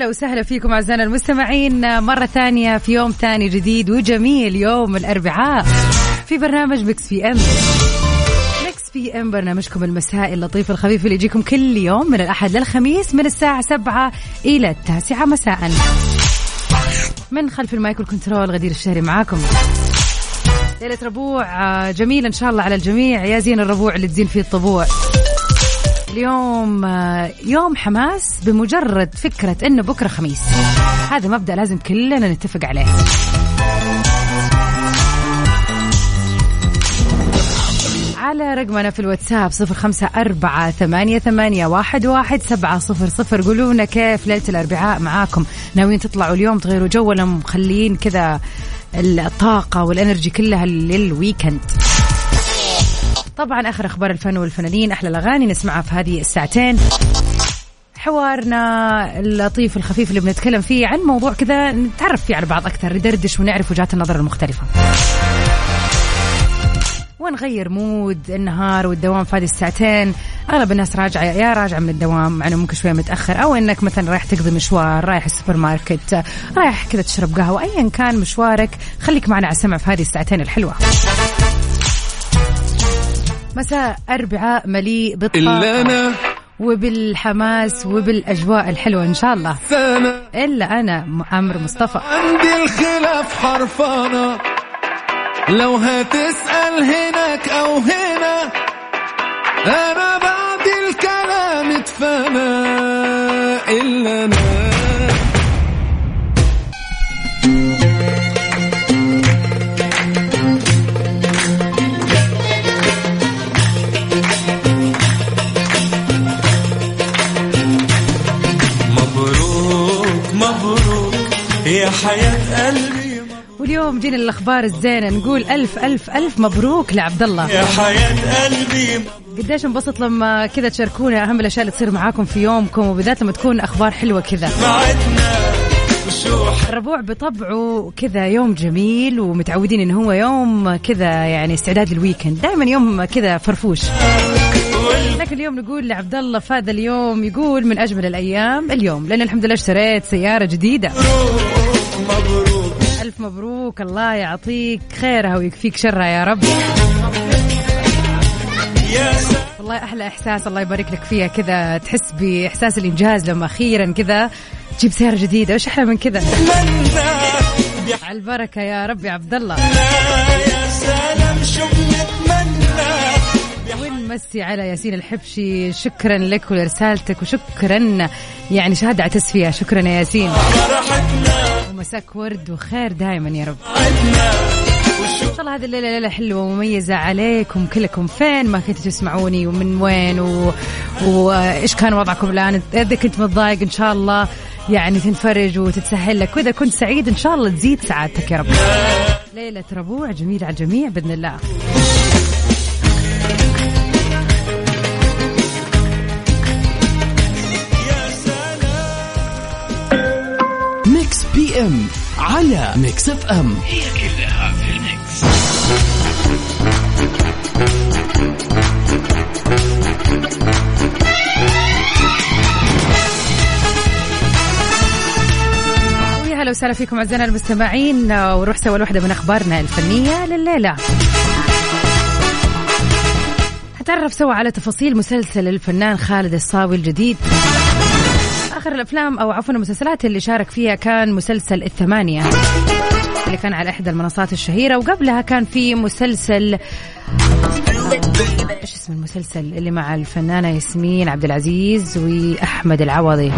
هلا وسهلا فيكم أعزائنا المستمعين مرة ثانية في يوم ثاني جديد وجميل يوم الأربعاء في برنامج Mix PM Mix PM برنامجكم المسائي اللطيف الخفيف اللي يجيكم كل يوم من الأحد للخميس من الساعة 7 إلى التاسعة مساء. من خلف ال mic وال control غدير الشهري معاكم. ليلة ربوع آه، جميلة إن شاء الله على الجميع. يا زين الربوع اللي تزين فيه الطبوع. اليوم آه، يوم حماس بمجرد فكرة إنه بكرة خميس. هذا مبدأ لازم كلنا نتفق عليه. على رقمنا في الواتساب صفر خمسة أربعة ثمانية, ثمانية واحد, واحد سبعة صفر صفر. قولوا لنا كيف ليلة الأربعاء معاكم. ناويين تطلعوا اليوم تغيروا جو ولا مخلين كذا الطاقة وال energy كلها لل weekend؟ طبعا آخر أخبار الفن والفنانين أحلى الأغاني نسمعها في هذه الساعتين. حوارنا اللطيف الخفيف اللي بنتكلم فيه عن موضوع كذا نتعرف فيه على بعض أكثر ندردش ونعرف وجهات النظر المختلفة. ونغير mood النهار والدوام في هذه الساعتين. أغلب الناس راجعة يا راجعة من الدوام مع ممكن شوية متأخر. أو إنك مثلا رايح تقضي مشوار رايح السوبر ماركت رايح كذا تشرب قهوة. ايا كان مشوارك خليك معنا على السمع في هذه الساعتين الحلوة. مساء أربعاء مليء بالطاقة وبالحماس وبالأجواء الحلوة إن شاء الله. إلا أنا عمرو مصطفى. عندي الخلاف حرفانة لو هتسأل هناك أو هنا أنا بعد الكلام اتفنى إلا أنا. يا حياة قلبي واليوم جينا الاخبار الزينة. نقول ألف ألف ألف مبروك لعبد الله. يا حياة قلبي قديش انبسط لما كذا تشاركونا أهم الأشياء اللي تصير معاكم في يومكم وبالذات لما تكون أخبار حلوة كذا. الربوع بطبعه كذا يوم جميل ومتعودين انه هو يوم كذا يعني استعداد للويكند. دائما يوم كذا فرفوش. لكن اليوم نقول لعبد الله في هذا اليوم يقول من أجمل الأيام اليوم لأن الحمد لله اشتريت سيارة جديدة. مبروك. ألف مبروك. الله يعطيك خيرها ويكفيك شرها يا رب. والله أحلى إحساس. الله يبارك لك فيها كذا. تحس بإحساس الإنجاز لما أخيرا كذا تجيب سيارة جديدة. وش أحلى من كذا؟ على البركة يا رب يا عبد الله يا سلام شو ونمسي على ياسين الحبشي؟ شكرا لك ولرسالتك وشكرا يعني شهادة اعتز فيها. شكرا يا ياسين. ومساك ورد وخير دائما يا رب. إن شاء الله هذه الليلة ليلة حلوة ومميزة عليكم كلكم. فين ما كنتوا تسمعوني ومن وين و... وايش كان وضعكم الآن؟ إذا كنت متضايق إن شاء الله يعني تنفرج وتتسهل لك. وإذا كنت سعيد إن شاء الله تزيد سعادتك يا رب. ليلة ربوع جميلة على الجميع بإذن الله. M على Mix FM. هي كلها في ال mix. هلا وسهلا فيكم أعزائنا المستمعين. ونروح سوا واحدة من أخبارنا الفنية لليلة. حتعرف سوا على تفاصيل مسلسل الفنان خالد الصاوي الجديد. آخر الأفلام أو عفوا المسلسلات اللي شارك فيها كان مسلسل الثمانية اللي كان على إحدى المنصات الشهيرة وقبلها كان في مسلسل إيش اسم المسلسل اللي مع الفنانة ياسمين عبد العزيز وأحمد العوضي؟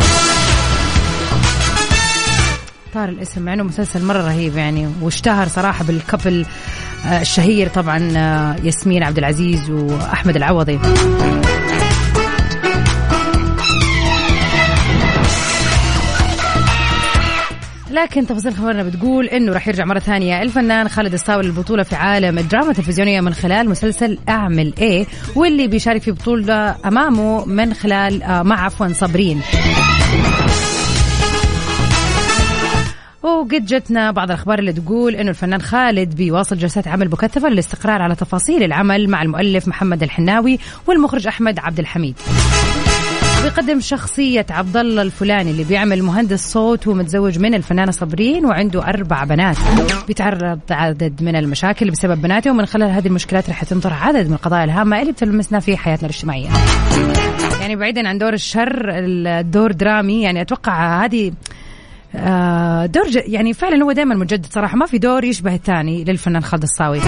طار الاسم مع إنه مسلسل مرة رهيب يعني واشتهر صراحة بالكبل آه، الشهير طبعا آه، ياسمين عبد العزيز وأحمد العوضي. لكن تفاصيل خبرنا بتقول إنه راح يرجع مرة ثانية الفنان خالد الصاوي للبطولة في عالم الدراما التلفزيونية من خلال مسلسل أعمل إيه واللي بيشارك في بطولة أمامه من خلال آه مع عفوا صابرين. وقد جتنا بعض الأخبار اللي تقول إنه الفنان خالد بيواصل جلسات عمل مكثفه للاستقرار على تفاصيل العمل مع المؤلف محمد الحناوي والمخرج أحمد عبد الحميد. بيقدم شخصية عبد الله الفلاني اللي بيعمل مهندس صوت ومتزوج من الفنانة صابرين وعنده أربع بنات. بيتعرض عدد من المشاكل بسبب بناته ومن خلال هذه المشكلات راح تنطرح عدد من القضايا الهامة اللي بتلمسنا في حياتنا الاجتماعية. يعني بعيدا عن دور الشر الدور درامي يعني أتوقع هذه دور يعني فعلا هو دائما مجدد صراحة ما في دور يشبه الثاني للفنان خالد الصاوي.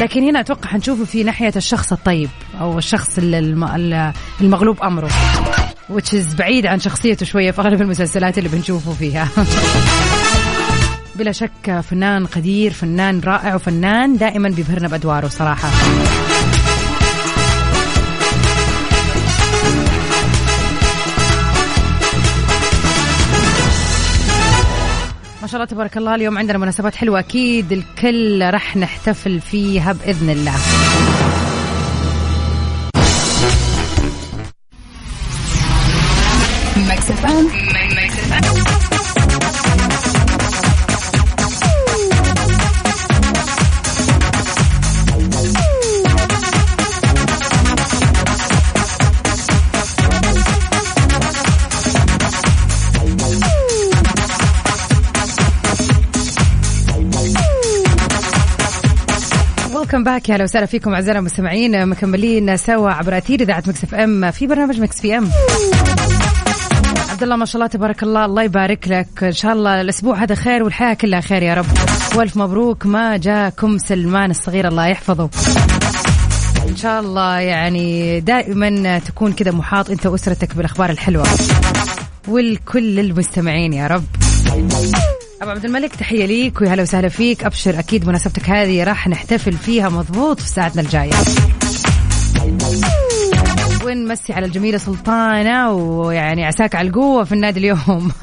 لكن هنا أتوقع حنشوفه في ناحية الشخص الطيب أو الشخص المغلوب أمره which is بعيد عن شخصيته شوية في أغلب المسلسلات اللي بنشوفه فيها. بلا شك فنان قدير فنان رائع وفنان دائما بيبهرنا بأدواره صراحة. الله تبارك الله اليوم عندنا مناسبات حلوة أكيد الكل راح نحتفل فيها بإذن الله. welcome back يا أهلا وسهلا فيكم أعزائنا المستمعين. مكملين سوا عبر اثير إذاعة Mix FM في برنامج Mix PM. عبد الله ما شاء الله تبارك الله. الله يبارك لك. إن شاء الله الأسبوع هذا خير والحياة كلها خير يا رب. وألف مبروك. ما جاكم سلمان الصغير الله يحفظه. إن شاء الله يعني دائما تكون كذا محاط أنت وأسرتك بالأخبار الحلوة. والكل المستمعين يا رب. أبو عبد الملك تحية ليك ويا هلا وسهلا فيك. أبشر أكيد مناسبتك هذه راح نحتفل فيها مضبوط في ساعتنا الجاية. ونمسي على الجميلة سلطانة؟ ويعني عساك على القوة في النادي اليوم.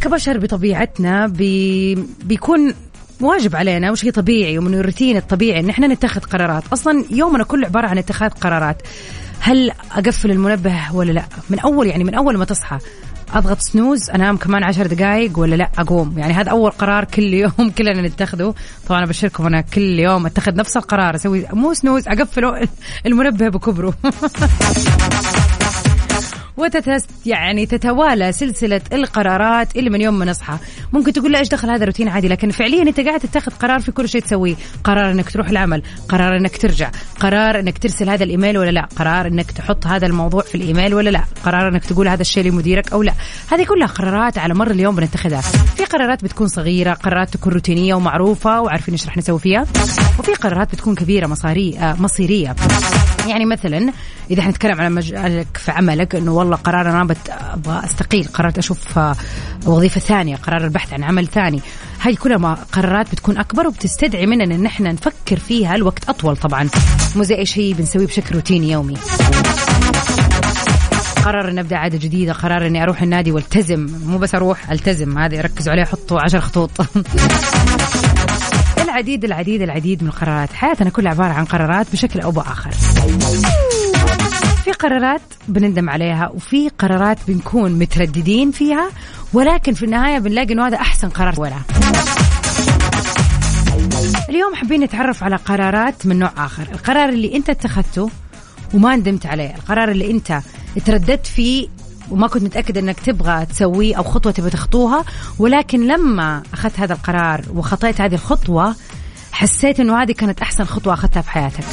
كبشر بطبيعتنا بي بيكون واجب علينا وشيء طبيعي ومن الروتين الطبيعي إن إحنا نتخذ قرارات. أصلا يومنا كله عبارة عن اتخاذ قرارات. هل أقفل المنبه ولا لا؟ من أول يعني من أول ما تصحى أضغط سنوز أنام كمان عشر دقائق ولا لا؟ أقوم. يعني هذا أول قرار كل يوم كلنا نتخذه. طبعا أبشركم أنا كل يوم أتخذ نفس القرار أسوي مو سنوز اقفله المنبه بكبره. وتتس يعني تتوالى سلسلة القرارات اللي من يوم ما نصحى. ممكن تقول لا إيش دخل هذا روتين عادي؟ لكن فعليا أنت قاعد تتخذ قرار في كل شيء تسويه. قرار إنك تروح العمل قرار إنك ترجع قرار إنك ترسل هذا الإيميل ولا لا قرار إنك تحط هذا الموضوع في الإيميل ولا لا قرار إنك تقول هذا الشيء لمديرك أو لا. هذه كلها قرارات على مر اليوم بنتخذها. في قرارات بتكون صغيرة قرارات تكون روتينية ومعروفة وعارفين إيش راح نسوي فيها. وفي قرارات بتكون كبيرة مصارية مصيرية. يعني مثلا إذا حنتكلم على مجالك في عملك إنه والله قرار أنا أبغى أستقيل. قررت أشوف آه، وظيفة ثانية قرار البحث عن عمل ثاني. هاي كلها قرارات بتكون أكبر وبتستدعي مننا إن إحنا نفكر فيها الوقت أطول طبعا. مو زي أي شيء بنسويه بشكل روتيني يومي. قرار إني أبدأ عادة جديدة قرار إني أروح النادي والتزم. مو بس أروح ألتزم. هذه ركزوا عليه حطوا عشر خطوط. العديد العديد العديد من القرارات. حياتنا كلها عبارة عن قرارات بشكل أو بآخر. في قرارات بنندم عليها وفي قرارات بنكون مترددين فيها ولكن في النهاية بنلاقي إنه هذا أحسن قرار ولا اليوم حابين نتعرف على قرارات من نوع آخر. القرار اللي أنت اتخذته وما ندمت عليه. القرار اللي أنت ترددت فيه وما كنت متأكد أنك تبغى تسويه أو خطوة تبغى تخطوها ولكن لما أخذت هذا القرار وخطيت هذه الخطوة حسيت أنه هذه كانت أحسن خطوة أخذتها في حياتك.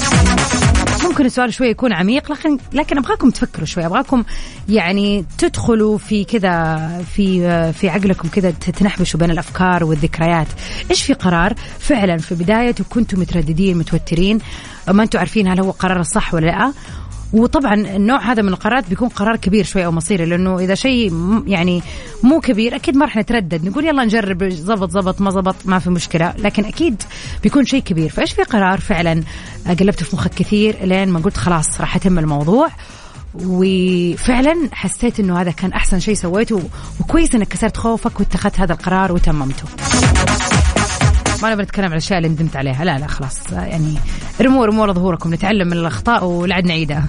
ممكن السؤال شوي يكون عميق لكن لكن أبغاكم تفكروا شوي أبغاكم يعني تدخلوا في كذا في في عقلكم كذا تتنحبشوا بين الأفكار والذكريات. إيش في قرار؟ فعلا في بدايته كنتم مترددين متوترين ما أنتم عارفين هل هو قرار الصح ولا لأ. وطبعا النوع هذا من القرارات بيكون قرار كبير شوي أو مصيري لأنه إذا شيء يعني مو كبير أكيد ما راح نتردد. نقول يلا نجرب زبط زبط ما زبط ما في مشكلة. لكن أكيد بيكون شيء كبير. فإيش في قرار؟ فعلا قلبت في مخك كثير لين ما قلت خلاص راح يتم الموضوع. وفعلا حسيت إنه هذا كان أحسن شيء سويته وكويس إنك كسرت خوفك واتخذت هذا القرار وتممته. ما نبغى نتكلم عن الأشياء اللي ندمت عليها. لا لا خلاص. يعني ارموا ارموا ظهوركم نتعلم من الأخطاء ولا عاد نعيدها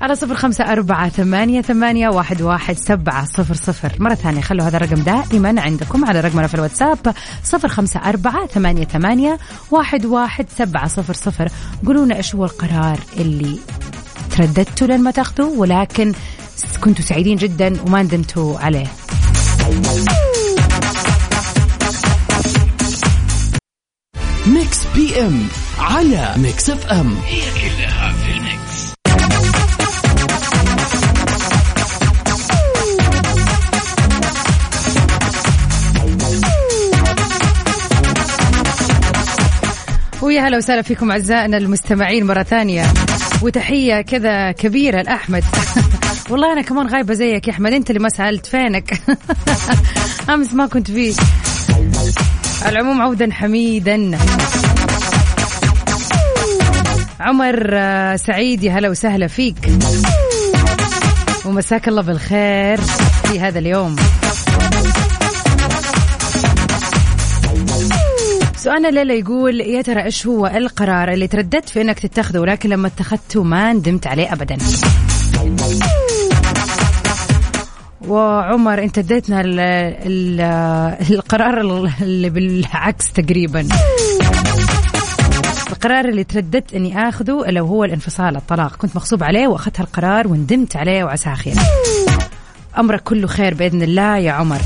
على صفر خمسة أربعة ثمانية, ثمانية واحد, واحد سبعة صفر صفر. مرة ثانية خلوا هذا الرقم دائما عندكم على رقمنا في الواتساب. صفر خمسة أربعة ثمانية, ثمانية واحد, واحد سبعة صفر صفر. قولونا إيش هو القرار اللي ترددتوا لما تاخذوا ولكن كنتوا سعيدين جدا وما ندمتوا عليه. Mix PM على Mix FM هي كلها في ال Mix ويا هلا وسهلا فيكم أعزائنا المستمعين مرة ثانية. وتحية كذا كبيرة لأحمد. والله أنا كمان غايبة زيك يا أحمد. أنت اللي ما سألت فينك؟ أمس ما كنت فيه. العموم عودا حميدا. عمر آه، سعيد يا هلا وسهلا فيك. ومساك الله بالخير في هذا اليوم. سؤالنا الليلة يقول يا ترى إيش هو القرار اللي ترددت في إنك تتخذه ولكن لما اتخذته ما ندمت عليه ابدا؟ وعمر انت اديتنا ال ال القرار اللي بالعكس تقريبا. القرار اللي ترددت إني آخذه لو هو الانفصال الطلاق. كنت مغصوب عليه وأخذت هالقرار وندمت عليه وعساه خير أمرك كله خير بإذن الله يا عمر.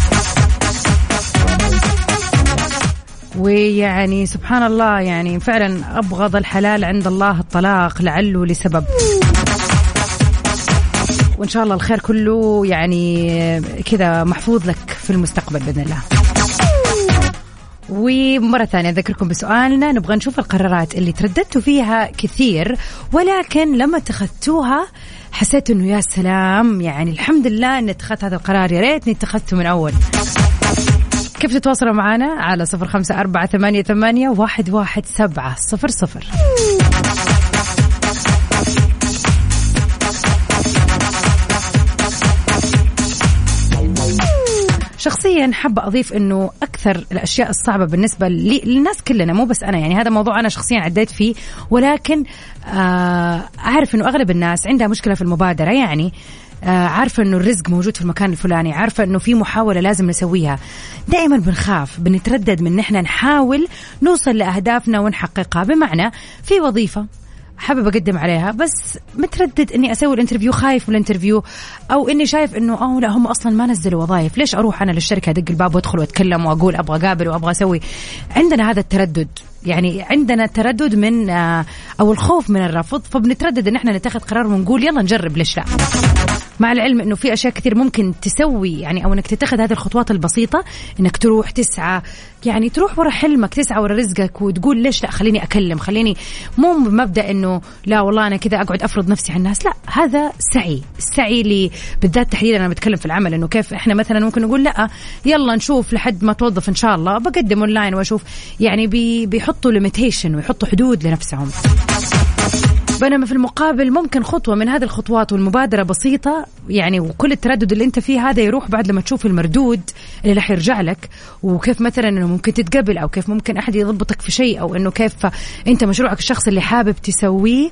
ويعني سبحان الله يعني فعلا أبغض الحلال عند الله الطلاق لعله لسبب. وإن شاء الله الخير كله يعني كذا محفوظ لك في المستقبل بإذن الله. ومرة ثانية أذكركم بسؤالنا نبغى نشوف القرارات اللي ترددتوا فيها كثير ولكن لما اتخذتوها حسيت إنه يا سلام يعني الحمد لله إني اتخذت هذا القرار يا ريتني اتخذته من أول. كيف تتواصلوا معنا؟ على صفر خمسة أربعة ثمانية, ثمانية واحد, واحد سبعة صفر صفر. شخصيا حابة أضيف أنه أكثر الأشياء الصعبة بالنسبة للناس كلنا مو بس أنا. يعني هذا موضوع أنا شخصيا عديت فيه ولكن آه أعرف أنه أغلب الناس عندها مشكلة في المبادرة. يعني آه عارفة أنه الرزق موجود في المكان الفلاني عارفة أنه في محاولة لازم نسويها. دائما بنخاف بنتردد من نحن نحاول نوصل لأهدافنا ونحققها. بمعنى في وظيفة حابب أقدم عليها بس متردد إني أسوي ال interview خايف من ال interview أو إني شايف إنه اوه لا هم أصلا ما نزلوا وظائف. ليش أروح أنا للشركة أدق الباب وأدخل وأتكلم وأقول أبغى أقابل وأبغى أسوي؟ عندنا هذا التردد. يعني عندنا تردد من آه، أو الخوف من الرفض فبنتردد إن إحنا نتخذ قرار ونقول يلا نجرب ليش لا؟ مع العلم إنه في أشياء كثير ممكن تسوي يعني أو إنك تتخذ هذه الخطوات البسيطة إنك تروح تسعى. يعني تروح ورا حلمك تسعى ورا رزقك وتقول ليش لا خليني أكلم خليني. مو بمبدأ إنه لا والله أنا كذا أقعد أفرض نفسي على الناس لا هذا سعي. السعي اللي بالذات تحديدا أنا بتكلم في العمل إنه كيف إحنا مثلا ممكن نقول لا يلا نشوف لحد ما توظف إن شاء الله بقدم أونلاين وأشوف. يعني بي بيحطوا limitation ويحطوا حدود لنفسهم. بينما في المقابل ممكن خطوة من هذه الخطوات والمبادرة بسيطة يعني وكل التردد اللي أنت فيه هذا يروح بعد لما تشوف المردود اللي راح يرجع لك. وكيف مثلا إنه ممكن تتقبل أو كيف ممكن أحد يضبطك في شيء أو إنه كيف أنت مشروعك الشخص اللي حابب تسويه.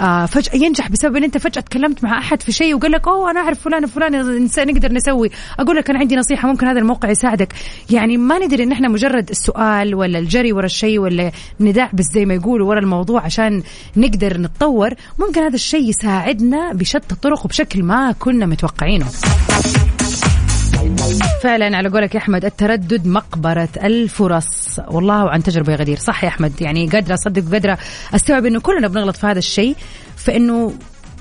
آه فجأة ينجح بسبب إن أنت فجأة تكلمت مع أحد في شيء وقال لك أوه أنا أعرف فلان فلان نقدر نسوي. أقول لك أنا عندي نصيحة ممكن هذا الموقع يساعدك. يعني ما ندري إن إحنا مجرد السؤال ولا الجري ورا الشيء ولا نداع بس زي ما يقولوا ورا الموضوع عشان نقدر نتطور. ممكن هذا الشيء يساعدنا بشتى الطرق وبشكل ما كنا متوقعينه. فعلا على قولك يا أحمد التردد مقبرة الفرص. والله عن تجربة غدير. صح يا أحمد يعني قادرة أصدق وقادره استوعب إنه كلنا بنغلط في هذا الشيء فإنه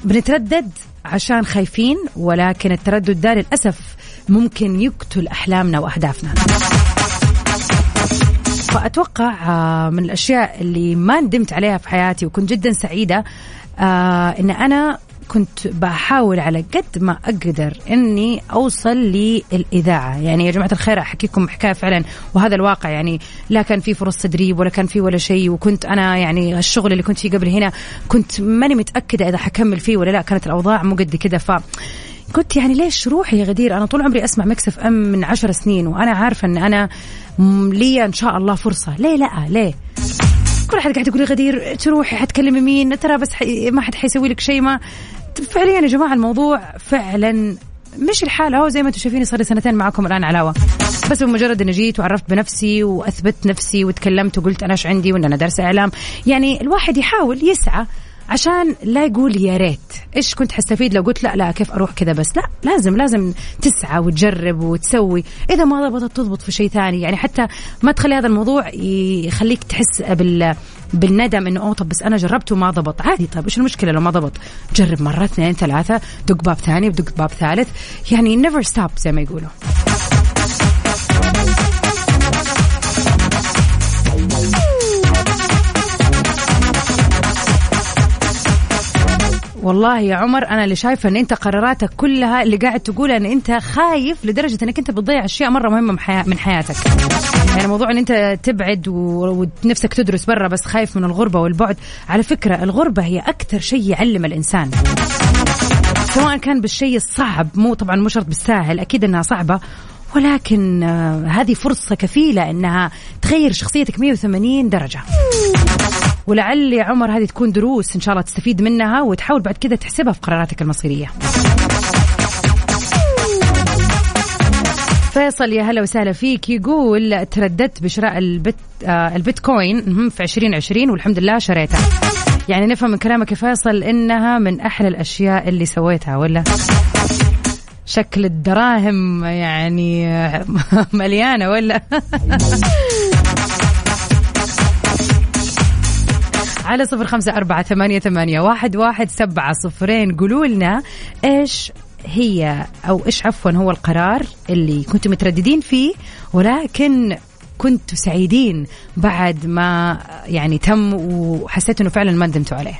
بنتردد عشان خايفين ولكن التردد ده للأسف ممكن يقتل أحلامنا وأهدافنا. فأتوقع آه، من الأشياء اللي ما ندمت عليها في حياتي وكنت جدا سعيدة آه إن أنا كنت بحاول على قد ما أقدر إني أوصل للإذاعة. يعني يا جماعة الخير أحكيكم حكاية فعلا. وهذا الواقع يعني لا كان في فرص تدريب ولا كان في ولا شيء. وكنت أنا يعني الشغل اللي كنت فيه قبل هنا كنت ماني متأكدة إذا حكمل فيه ولا لا. كانت الأوضاع مو قد كذا ف قلت يعني ليش روحي يا غدير؟ أنا طول عمري أسمع مكسف إم من عشر سنين وأنا عارفة إن أنا لي إن شاء الله فرصة. ليه لا؟ ليه؟ كل حد قاعد يقول لي غدير تروحي حتكلمي مين؟ ترى بس حي... ما حد حيسوي لك شيء ما فعليا يا جماعة الموضوع فعلا مش الحال هو زي ما أنتم شايفين صار لي سنتين معكم الآن علاوه بس بمجرد إني جيت وعرفت بنفسي وأثبت نفسي وتكلمت وقلت أنا إيش عندي وان أنا دارسه إعلام. يعني الواحد يحاول يسعى عشان لا يقول يا ريت. إيش كنت حستفيد لو قلت لا لا كيف أروح كذا بس؟ لا لازم لازم تسعى وتجرب وتسوي. إذا ما ضبطت تضبط في شيء ثاني. يعني حتى ما تخلي هذا الموضوع يخليك تحس بال بالندم انه اوه طب بس أنا جربت وما ضبط. عادي طيب إيش المشكلة لو ما ضبط؟ جرب مرة اثنين ثلاثة دق باب ثاني ودق باب ثالث. يعني never stop زي ما يقولوا. والله يا عمر أنا اللي شايفة إن أنت قراراتك كلها اللي قاعد تقول إن أنت خايف لدرجة إنك أنت بتضيع أشياء مرة مهمة من حياتك. يعني موضوع إن أنت تبعد ونفسك تدرس برا بس خايف من الغربة والبعد. على فكرة الغربة هي أكثر شيء يعلم الإنسان. سواء كان بالشيء الصعب مو طبعا مو شرط بالساهل أكيد إنها صعبة. ولكن آه، هذه فرصة كفيلة إنها تغير شخصيتك 180 درجة. ولعل يا عمر هذه تكون دروس إن شاء الله تستفيد منها وتحاول بعد كذا تحسبها في قراراتك المصيرية. فيصل يا هلا وسهلا فيك. يقول ترددت بشراء البت آه البيتكوين في 2020 والحمد لله شريتها. يعني نفهم من كلامك يا فيصل إنها من أحلى الأشياء اللي سويتها ولا؟ شكل الدراهم يعني مليانة ولا؟ على صفر خمسة أربعة ثمانية, ثمانية واحد, واحد سبعة صفرين. قولوا لنا إيش هي أو إيش عفوا هو القرار اللي كنتم مترددين فيه ولكن كنتوا سعيدين بعد ما يعني تم وحسيت إنه فعلا ما ندمتوا عليه.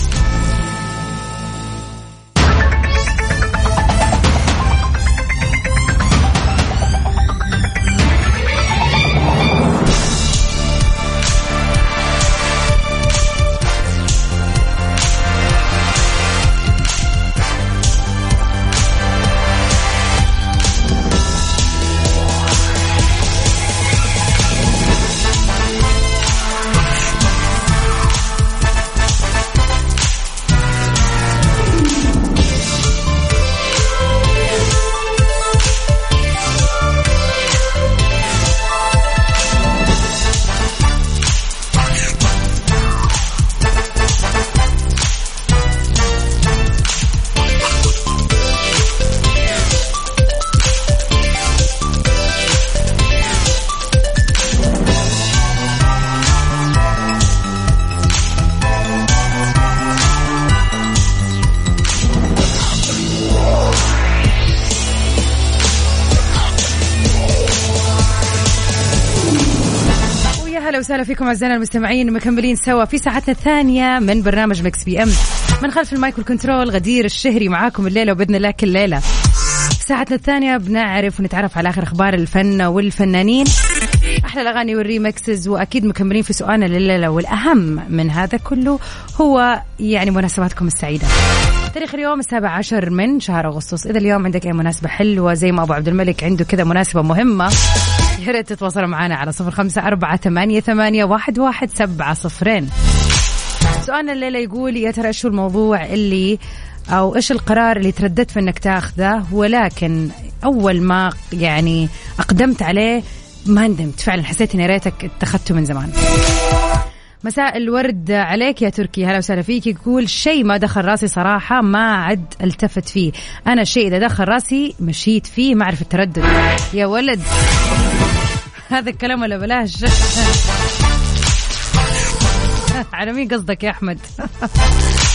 وسهلا فيكم أعزائنا المستمعين مكملين سوا في ساعتنا الثانية من برنامج Mix PM من خلف ال mic وال control غدير الشهري معاكم الليلة وبإذن الله كل ليلة. ساعتنا الثانية بنعرف ونتعرف على آخر أخبار الفن والفنانين. أحلى الأغاني وال remixes وأكيد مكملين في سؤالنا لليلة والأهم من هذا كله هو يعني مناسباتكم السعيدة. تاريخ اليوم السابع عشر من شهر أغسطس. إذا اليوم عندك أي مناسبة حلوة زي ما أبو عبد الملك عنده كذا مناسبة مهمة. يا ريت تتواصلوا معنا على صفر خمسة أربعة ثمانية, ثمانية واحد, واحد سبعة صفرين. سؤالنا الليلة يقول يا ترى شو الموضوع اللي أو إيش القرار اللي ترددت في إنك تاخذه؟ ولكن أول ما يعني أقدمت عليه ما ندمت. فعلا حسيت إني ريتك اتخذته من زمان. مساء الورد عليك يا تركي. هلا وسهلا فيك. يقول شيء ما دخل راسي صراحة ما عد التفت فيه. أنا الشيء إذا دخل راسي مشيت فيه ما أعرف التردد. يا ولد هذا الكلام ولا بلاش؟ على مين قصدك يا أحمد؟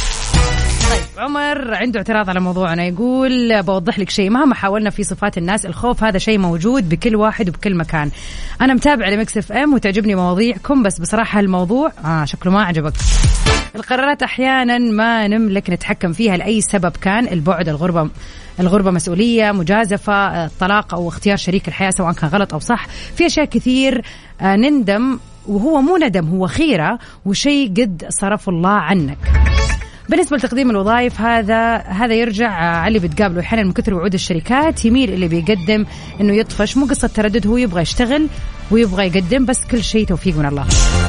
عمر عنده اعتراض على موضوعنا. يقول بوضح لك شيء. مهما حاولنا في صفات الناس الخوف هذا شيء موجود بكل واحد وبكل مكان. أنا متابع ل Mix FM وتعجبني مواضيعكم بس بصراحة الموضوع آه شكله ما عجبك القرارات أحيانا ما نملك نتحكم فيها لأي سبب. كان البعد الغربة الغربة مسؤولية مجازفة الطلاق أو اختيار شريك الحياة سواء كان غلط أو صح. في أشياء كثير آه، نندم وهو مو ندم هو خيرة وشيء قد صرف الله عنك. بالنسبة لتقديم الوظائف هذا هذا يرجع على اللي بتقابله أحيانا من كثر وعود الشركات. يميل اللي بيقدم إنه يطفش مو قصة تردد هو يبغى يشتغل ويبغى يقدم بس كل شيء توفيق من الله.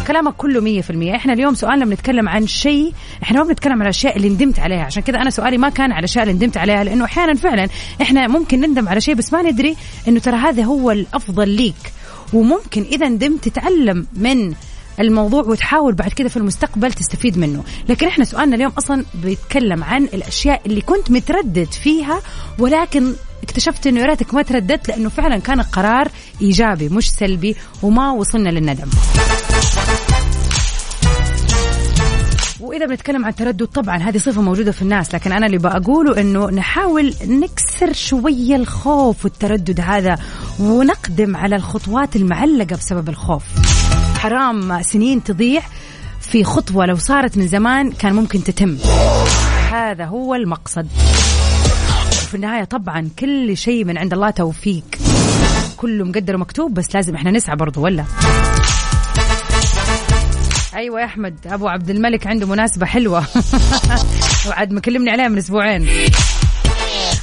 كلامك كله مية في المية. إحنا اليوم سؤالنا بنتكلم عن شيء إحنا ما بنتكلم عن الاشياء اللي ندمت عليها. عشان كذا أنا سؤالي ما كان على الاشياء اللي ندمت عليها لأنه أحيانا فعلا إحنا ممكن نندم على شيء بس ما ندري إنه ترى هذا هو الأفضل ليك. وممكن إذا ندمت تتعلم من الموضوع وتحاول بعد كده في المستقبل تستفيد منه. لكن إحنا سؤالنا اليوم أصلا بيتكلم عن الأشياء اللي كنت متردد فيها ولكن اكتشفت إنه يا ريتك ما ترددت لأنه فعلا كان القرار إيجابي مش سلبي وما وصلنا للندم. وإذا بنتكلم عن التردد طبعا هذه صفة موجودة في الناس لكن أنا اللي بقوله إنه نحاول نكسر شوية الخوف والتردد هذا ونقدم على الخطوات المعلقة بسبب الخوف. حرام سنين تضيع في خطوة لو صارت من زمان كان ممكن تتم. هذا هو المقصد. في النهاية طبعا كل شيء من عند الله توفيق. كله مقدر ومكتوب بس لازم إحنا نسعى برضو ولا؟ أيوه يا أحمد أبو عبد الملك عنده مناسبة حلوة. وعد مكلمني عليها من أسبوعين.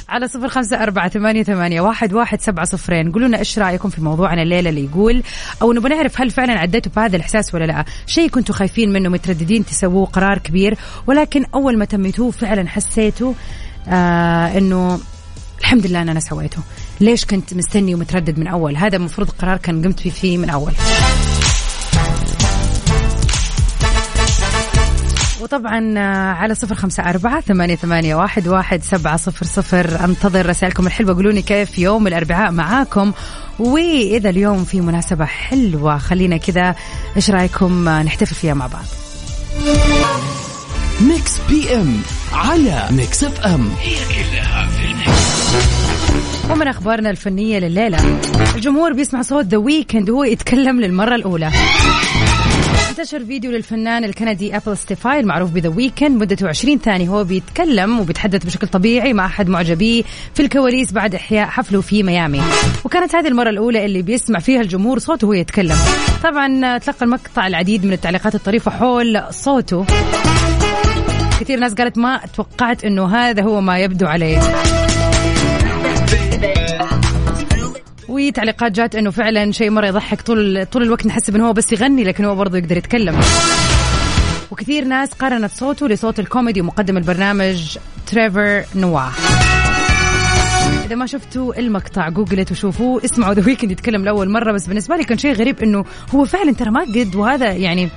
على صفر خمسة أربعة ثمانية, ثمانية واحد, واحد سبعة صفرين. قولوا لنا إيش رأيكم في موضوعنا الليلة اللي يقول أو نبغى نعرف هل فعلا عديتوا بهذا الإحساس ولا لا؟ شيء كنتوا خايفين منه مترددين تسووه قرار كبير ولكن أول ما تميتوه فعلا حسيتوا آه إنه الحمد لله أن أنا سويته. ليش كنت مستني ومتردد من أول؟ هذا المفروض قرار كان قمت فيه من أول. وطبعا آه، على صفر خمسة أربعة ثمانية, ثمانية واحد, واحد سبعة صفر صفر. أنتظر رسائلكم الحلوة. قولوني كيف يوم الأربعاء معاكم. وإذا اليوم في مناسبة حلوة خلينا كذا إيش رأيكم؟ آه، نحتفل فيها مع بعض. Mix PM على Mix FM. هي كلها في ال Mix. ومن أخبارنا الفنية لليلة الجمهور بيسمع صوت The Weeknd وهو يتكلم للمرة الأولى. انتشر فيديو للفنان الكندي ابل تسفاي المعروف ب The Weeknd مدته 20 ثانية. هو بيتكلم وبيتحدث بشكل طبيعي مع أحد معجبيه في الكواليس بعد إحياء حفله في ميامي. وكانت هذه المرة الأولى اللي بيسمع فيها الجمهور صوته وهو يتكلم. طبعا تلقى المقطع العديد من التعليقات الطريفة حول صوته. كثير ناس قالت ما توقعت إنه هذا هو ما يبدو عليه. وتعليقات جات إنه فعلا شيء مرة يضحك طول طول الوقت. نحسب إنه هو بس يغني لكن هو برضه يقدر يتكلم. وكثير ناس قارنت صوته لصوت الكوميدي ومقدم البرنامج تريفر نوا إذا ما شفتوا المقطع جوجلوا وشوفوه اسمعوا The Weeknd يتكلم لأول مرة. بس بالنسبة لي كان شيء غريب إنه هو فعلا ترى ما قد وهذا يعني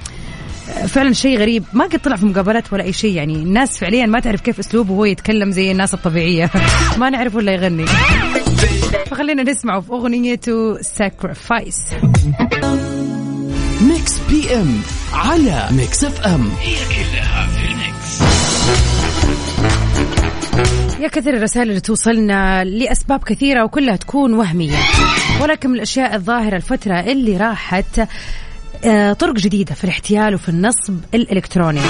فعلا شيء غريب. ما قد طلع في مقابلات ولا أي شيء. يعني الناس فعليا ما تعرف كيف أسلوبه وهو يتكلم زي الناس الطبيعية. ما نعرف ولا يغني. فخلينا نسمعه في أغنيته Sacrifice Mix PM على Mix FM هي كلها في ال Mix. يا كثير الرسائل اللي توصلنا لأسباب كثيرة وكلها تكون وهمية. ولكن من الأشياء الظاهرة الفترة اللي راحت آه، طرق جديدة في الاحتيال وفي النصب الإلكتروني.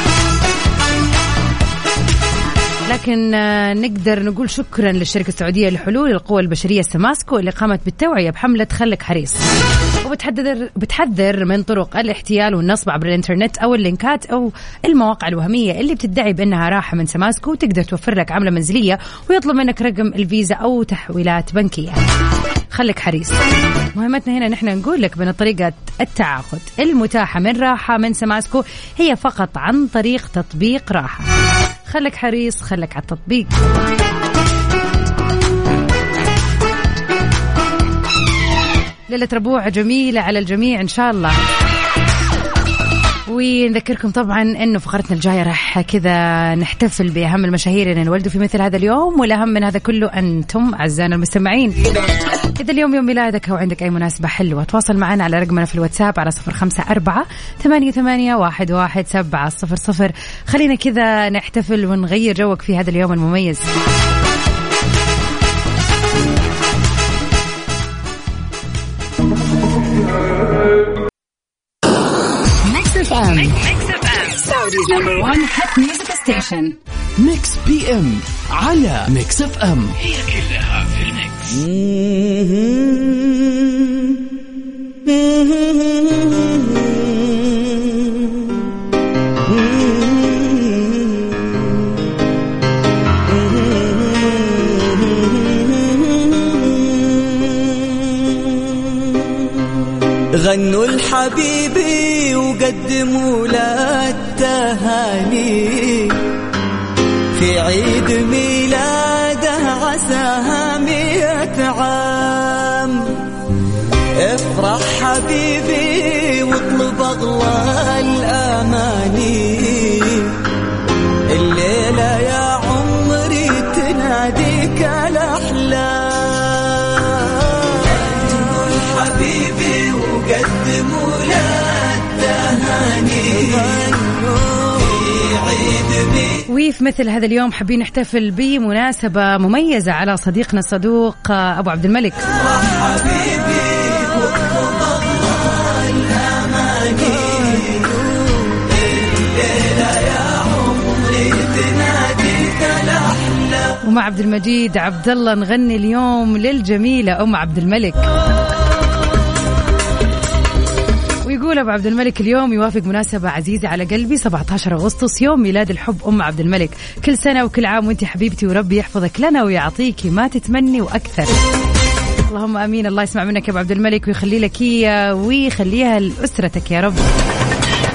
لكن آه، نقدر نقول شكرا للشركة السعودية لحلول القوى البشرية سماسكو اللي قامت بالتوعية بحملة خلك حريص وبتحذر بتحذر من طرق الاحتيال والنصب عبر الإنترنت أو اللينكات أو المواقع الوهمية اللي بتدعي بأنها راحة من سماسكو وتقدر توفر لك عمالة منزلية ويطلب منك رقم الفيزا أو تحويلات بنكية. خليك حريص. مهمتنا هنا نحن نقول لك بان طريقة التعاقد المتاحة من راحة من سماسكو هي فقط عن طريق تطبيق راحة. خلك حريص خلك على التطبيق. ليلة ربوع جميلة على الجميع إن شاء الله ونذكركم طبعا إنه فقرتنا الجاية راح كذا نحتفل بأهم المشاهير اللي انولدوا في مثل هذا اليوم والأهم من هذا كله أنتم أعزائنا المستمعين. إذا اليوم يوم ميلادك أو عندك أي مناسبة حلوة تواصل معنا على رقمنا في الواتساب على صفر خمسة أربعة ثمانية, ثمانية واحد, واحد سبعة صفر صفر خلينا كذا نحتفل ونغير جوك في هذا اليوم المميز. Mix PM على Mix FM هي كلها في ال mix. غنوا الحبيبي وقدموا له التهاني في عيد ميلاده له التهاني وفي مثل هذا اليوم حابين نحتفل بمناسبة مميزة على صديقنا الصدوق أبو عبد الملك. ومع عبد المجيد عبد الله نغني اليوم للجميلة أم عبد الملك. ويقول أبو عبد الملك اليوم يوافق مناسبة عزيزة على قلبي 17 أغسطس يوم ميلاد الحب أم عبد الملك، كل سنة وكل عام وأنت حبيبتي وربي يحفظك لنا ويعطيكي ما تتمني وأكثر. اللهم آمين. الله يسمع منك يا أبو عبد الملك ويخلي لك هي ويخليها لأسرتك يا رب.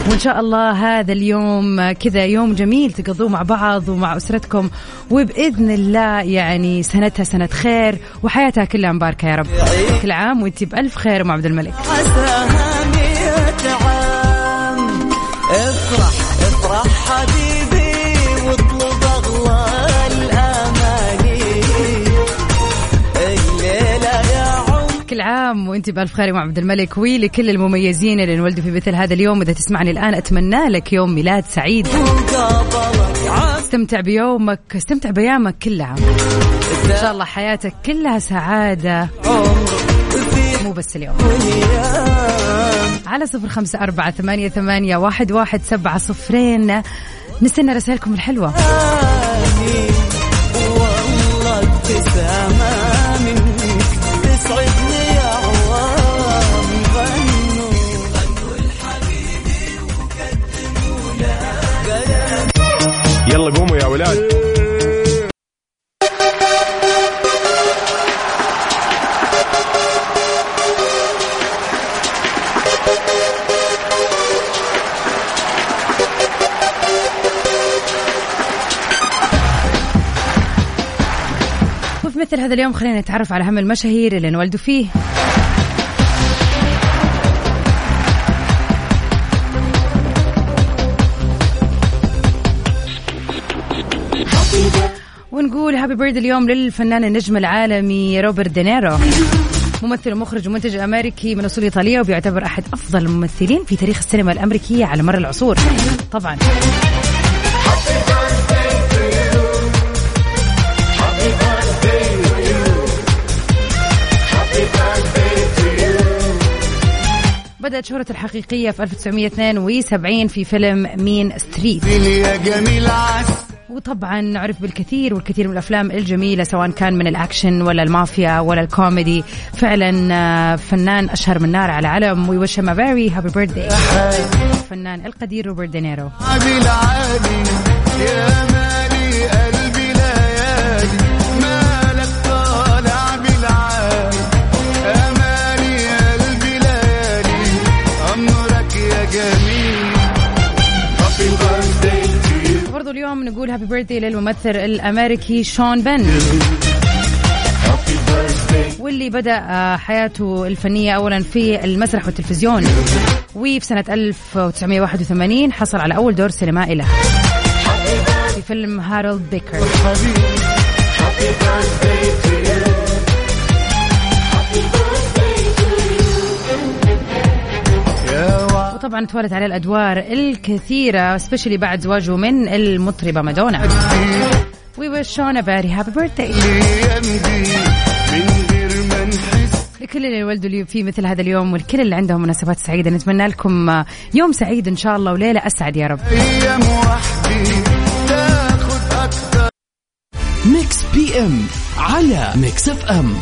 وإن شاء الله هذا اليوم كذا يوم جميل تقضوه مع بعض ومع أسرتكم. وبإذن الله يعني سنتها سنة خير وحياتها كلها مباركة يا رب. كل عام وأنت بألف خير أم عبد الملك. عام. افرح افرح حبيبي واطلب أغلى الأماني. الليلة يا عمري كل عام وأنت بألف خير يا عبد الملك. ولكل المميزين اللي انولدوا في مثل هذا اليوم. إذا تسمعني الآن أتمنى لك يوم ميلاد سعيد. استمتع بيومك استمتع بأيامك كلها. إن شاء الله حياتك كلها سعادة. مو بس اليوم. على صفر خمسة أربعة ثمانية, ثمانية واحد, واحد سبعة صفرين. نستنى رسائلكم الحلوة. والله تسعدني يلا قوموا يا ولاد. مثل هذا اليوم خلينا نتعرف على أهم المشاهير اللي انولدوا فيه. ونقول happy birthday اليوم للفنان النجم العالمي روبرت دينيرو. ممثل ومخرج ومنتج أمريكي من أصول إيطالية وبيعتبر أحد أفضل الممثلين في تاريخ السينما الأمريكية على مر العصور. طبعا. بدأت شهرته الحقيقية في 1972 في فيلم Mean Streets. وطبعا عرف بالكثير والكثير من الأفلام الجميلة سواء كان من الأكشن ولا المافيا ولا الكوميدي. فعلا آه، فنان أشهر من نار على علم. We wish very happy birthday الفنان القدير روبرت دينيرو. اليوم نقول هابي بيرثداي للممثل الأمريكي شون بن. واللي بدأ آه، حياته الفنية أولا في المسرح والتلفزيون. وفي سنة 1981 حصل على أول دور سينمائي له. في فيلم هارولد بيكر. وطبعا توالت عليه الأدوار الكثيرة specially بعد زواجه من المطربة مادونا. We wish Sean a very happy birthday. الأيام دي من غير ما نحس لكل اللي ولدوا في مثل هذا اليوم والكل اللي عندهم مناسبات سعيدة نتمنى لكم يوم سعيد إن شاء الله وليلة أسعد يا رب. Mix PM على Mix FM.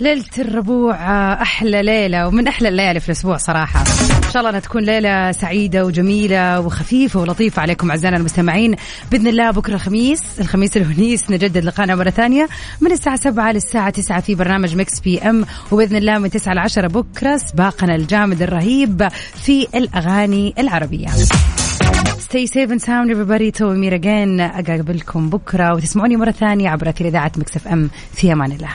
ليلة الربوع أحلى ليلة ومن أحلى الليالي في الأسبوع صراحة. إن شاء الله أنها تكون ليلة سعيدة وجميلة وخفيفة ولطيفة عليكم أعزائنا المستمعين. بإذن الله بكرة الخميس الخميس الونيس نجدد لقاءنا مرة ثانية من الساعة 7 للساعة 9 في برنامج Mix PM وبإذن الله من 9 ل 10 بكرة سباقنا الجامد الرهيب في الأغاني العربية. Stay safe and sound everybody. Tomorrow again أقابلكم بكرة وتسمعوني مرة ثانية عبر أثير إذاعة Mix FM. في أمان الله.